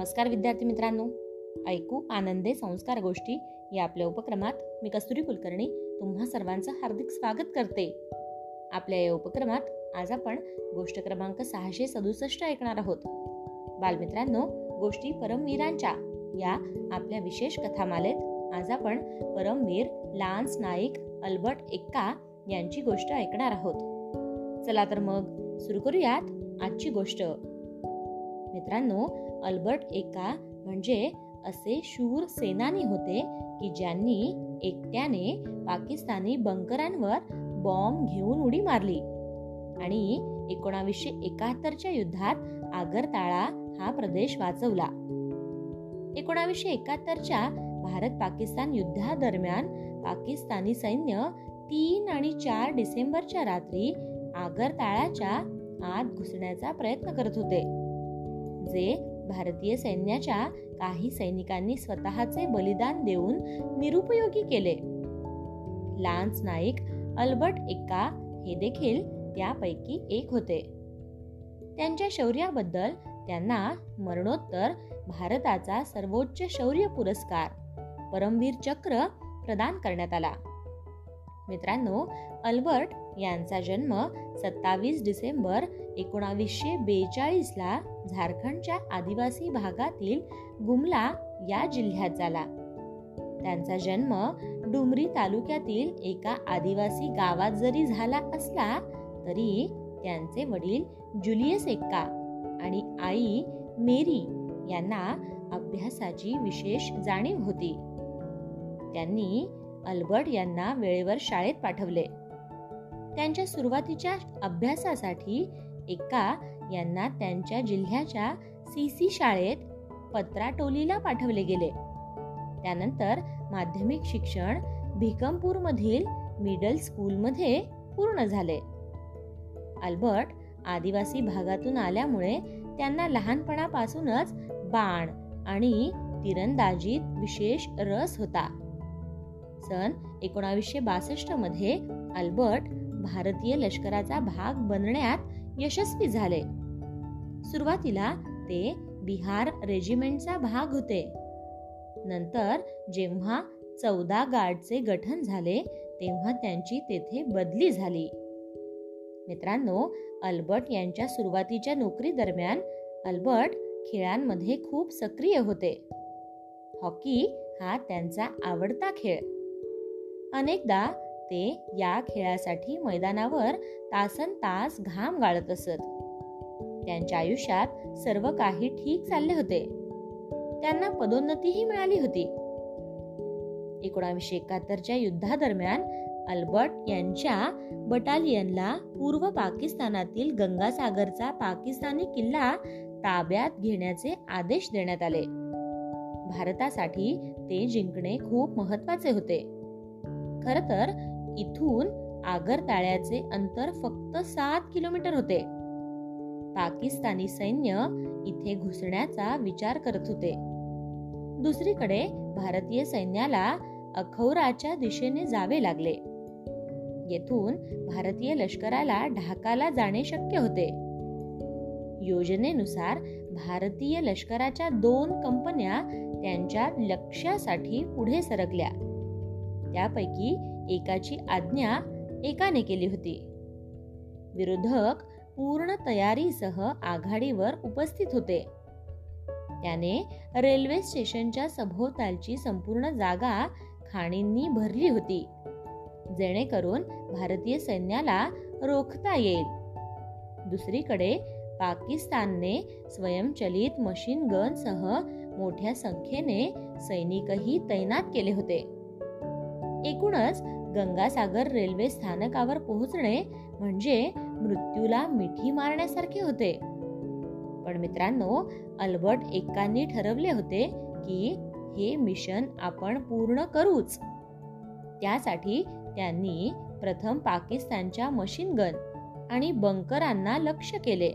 नमस्कार विद्यार्थी मित्रांनो. ऐकू आनंदे संस्कार गोष्टी या आपल्या उपक्रमात मी कस्तुरी कुलकर्णी तुम्हा सर्वांचं हार्दिक स्वागत करते. आपल्या या उपक्रमात आज आपण गोष्ट क्रमांक सहाशे सदुसष्ट ऐकणार आहोत. बालमित्रांनो गोष्टी परमवीरांच्या या आपल्या विशेष कथामालेत आज आपण परमवीर लान्स नाईक अल्बर्ट एक्का यांची गोष्ट ऐकणार आहोत. चला तर मग सुरू करूयात आजची गोष्ट. मित्रांनो अल्बर्ट एका म्हणजे असे शूर सेनानी होते की ज्यांनी एकट्याने पाकिस्तानी बंकरांवर बॉम्ब घेऊन उडी मारली. आणि एकोणावीसशे एकाहत्तरच्या युद्धात आगरताळा हा प्रदेश वाचवला. एकोणावीसशे एकाहत्तरच्या भारत पाकिस्तान युद्धादरम्यान पाकिस्तानी सैन्य तीन आणि चार डिसेंबरच्या रात्री आगरताळाच्या आत घुसण्याचा प्रयत्न करत होते जे भारतीय सैन्याच्या काही सैनिकांनी स्वतःचे बलिदान देऊन निरुपयोगी केले. लान्स नाईक अल्बर्ट एक्का हे देखील त्यापैकी एक होते. त्यांच्या शौर्याबद्दल त्यांना मरणोत्तर भारताचा सर्वोच्च शौर्य पुरस्कार परमवीर चक्र प्रदान करण्यात आला. मित्रांनो अल्बर्ट यांचा जन्म सत्तावीस डिसेंबर एकोणावीसशे बेचाळीसला झारखंडच्या आदिवासी भागातील गुमला या जिल्ह्यात झाला. त्यांचा जन्म डुमरी तालुक्यातील एका आदिवासी गावात जरी झाला असला तरी त्यांचे वडील जुलियस एक्का आणि आई मेरी यांना अभ्यासाची विशेष जाणीव होती. त्यांनी अल्बर्ट यांना वेळेवर शाळेत पाठवले. त्यांच्या सुरुवातीच्या अभ्यासासाठी एका यांना त्यांच्या जिल्ह्याच्या सीसी शाळेत पत्राटोलीला पाठवले गेले. त्यानंतर माध्यमिक शिक्षण भिकमपूर मधील मिडल स्कूलमध्ये पूर्ण झाले. अल्बर्ट आदिवासी भागातून आल्यामुळे त्यांना लहानपणापासूनच बाण आणि तिरंदाजीत विशेष रस होता. सन एकोणावीसशे बासष्टमध्ये अल्बर्ट भारतीय लष्कराचा भाग बनण्यात यशस्वी झाले. सुरुवातीला ते बिहार रेजिमेंटचा भाग होते. नंतर जेव्हा चौदा गार्डचे गठन झाले तेव्हा त्यांची तेथे बदली झाली. मित्रांनो अल्बर्ट यांच्या सुरुवातीच्या नोकरी दरम्यान अल्बर्ट खेळांमध्ये खूप सक्रिय होते. हॉकी हा त्यांचा आवडता खेळ. अनेकदा ते या खेळासाठी मैदानावर तासन तास घाम गाळत असत. त्यांच्या आयुष्यात सर्व काही ठीक चालले होते. त्यांना पदोन्नतीही मिळाली होती. एकोणावीसशे एकाहत्तरच्या युद्धादरम्यान अल्बर्ट यांच्या बटालियनला पूर्व पाकिस्तानातील गंगासागरचा पाकिस्तानी किल्ला ताब्यात घेण्याचे आदेश देण्यात आले. भारतासाठी ते जिंकणे खूप महत्त्वाचे होते. खर तर इथून आगरताळ्याचे अंतर फक्त सात किलोमीटर होते. पाकिस्तानी सैन्य इथे घुसण्याचा विचार करत होते. दुसरीकडे भारतीय सैन्याला अखौराच्या दिशेने जावे लागले. येथून भारतीय लष्कराला ढाकाला जाणे शक्य होते. योजनेनुसार भारतीय लष्कराच्या दोन कंपन्या त्यांच्या लक्ष्यासाठी पुढे सरकल्या. त्यापैकी एकाची आज्ञा एकाने केली होती. विरोधक पूर्ण तयारीसह आघाडीवर उपस्थित होते. त्याने रेल्वे स्टेशनच्या सभोवतालची संपूर्ण जागा खाणींनी भरली होती. जेणेकरून भारतीय सैन्याला रोखता येईल. दुसरीकडे पाकिस्तानने स्वयंचलित मशीन गनसह मोठ्या संख्येने सैनिकही तैनात केले होते. एकूणच गंगासागर रेल्वे स्थानकावर पोहोचणे म्हणजे मृत्यूला मिठी मारण्यासारखे होते. पण मित्रांनो अल्बर्ट एकांनी ठरवले होते की हे मिशन आपण पूर्ण करूच. त्यासाठी त्यांनी प्रथम पाकिस्तानच्या मशीन गन आणि बंकरांना लक्ष केले.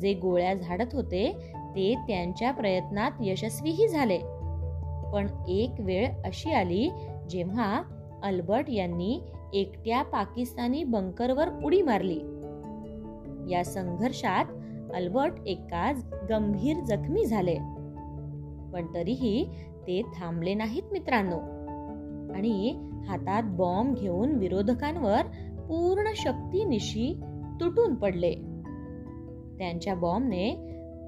जे गोळ्या झाडत होते ते त्यांच्या प्रयत्नात यशस्वीही झाले. पण एक वेळ अशी आली जेव्हा अल्बर्ट यांनी एकट्या पाकिस्तानी बंकरवर उडी मारली. या संघर्षात अल्बर्ट एका गंभीर जखमी झाले. पण तरीही ते थांबले नाहीत मित्रांनो. आणि हातात बॉम्ब घेऊन विरोधकांवर पूर्ण शक्तीनिशी तुटून पडले. त्यांच्या बॉम्बने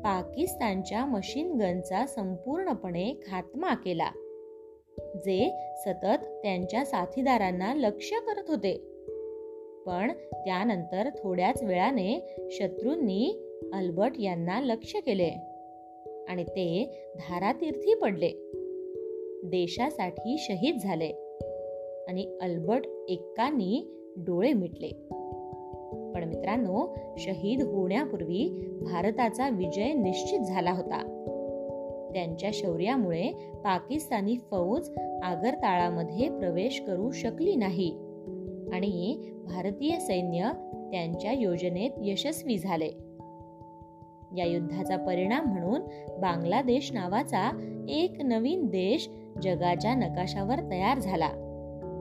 पाकिस्तानच्या मशीन गनचा संपूर्णपणे खात्मा केला. जे सतत त्यांच्या साथीदारांना लक्ष करत होते. पण त्यानंतर थोड्याच वेळाने शत्रूंनी अल्बर्ट यांना लक्ष केले आणि ते धारातीर्थी पडले. देशासाठी शहीद झाले आणि अल्बर्ट एक्कानी डोळे मिटले. पण मित्रांनो शहीद होण्यापूर्वी भारताचा विजय निश्चित झाला होता. त्यांच्या शौर्यामुळे पाकिस्तानी फौज आगरताळामध्ये प्रवेश करू शकली नाही. आणि भारतीय सैन्य त्यांच्या योजनेत यशस्वी झाले. या युद्धाचा परिणाम म्हणून बांगलादेश नावाचा एक नवीन देश जगाच्या नकाशावर तयार झाला.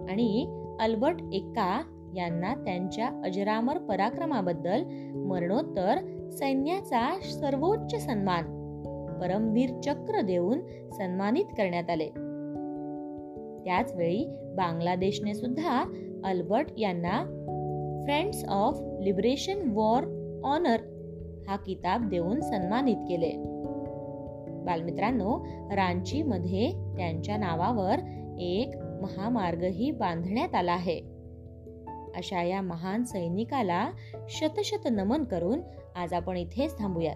आणि अल्बर्ट एक्का यांना त्यांच्या अजरामर पराक्रमाबद्दल मरणोत्तर सैन्याचा सर्वोच्च सन्मान परमवीर चक्र देऊन सन्मानित करण्यात आले. त्याचवेळी बांगलादेशने सुद्धा अल्बर्ट यांना friends of liberation war honour हा किताब देऊन सन्मानित केले. बालमित्रांनो रांची मध्ये त्यांच्या नावावर एक महामार्गही बांधण्यात आला आहे. अशा या महान सैनिकाला शतशत नमन करून आज आपण इथेच थांबूयात.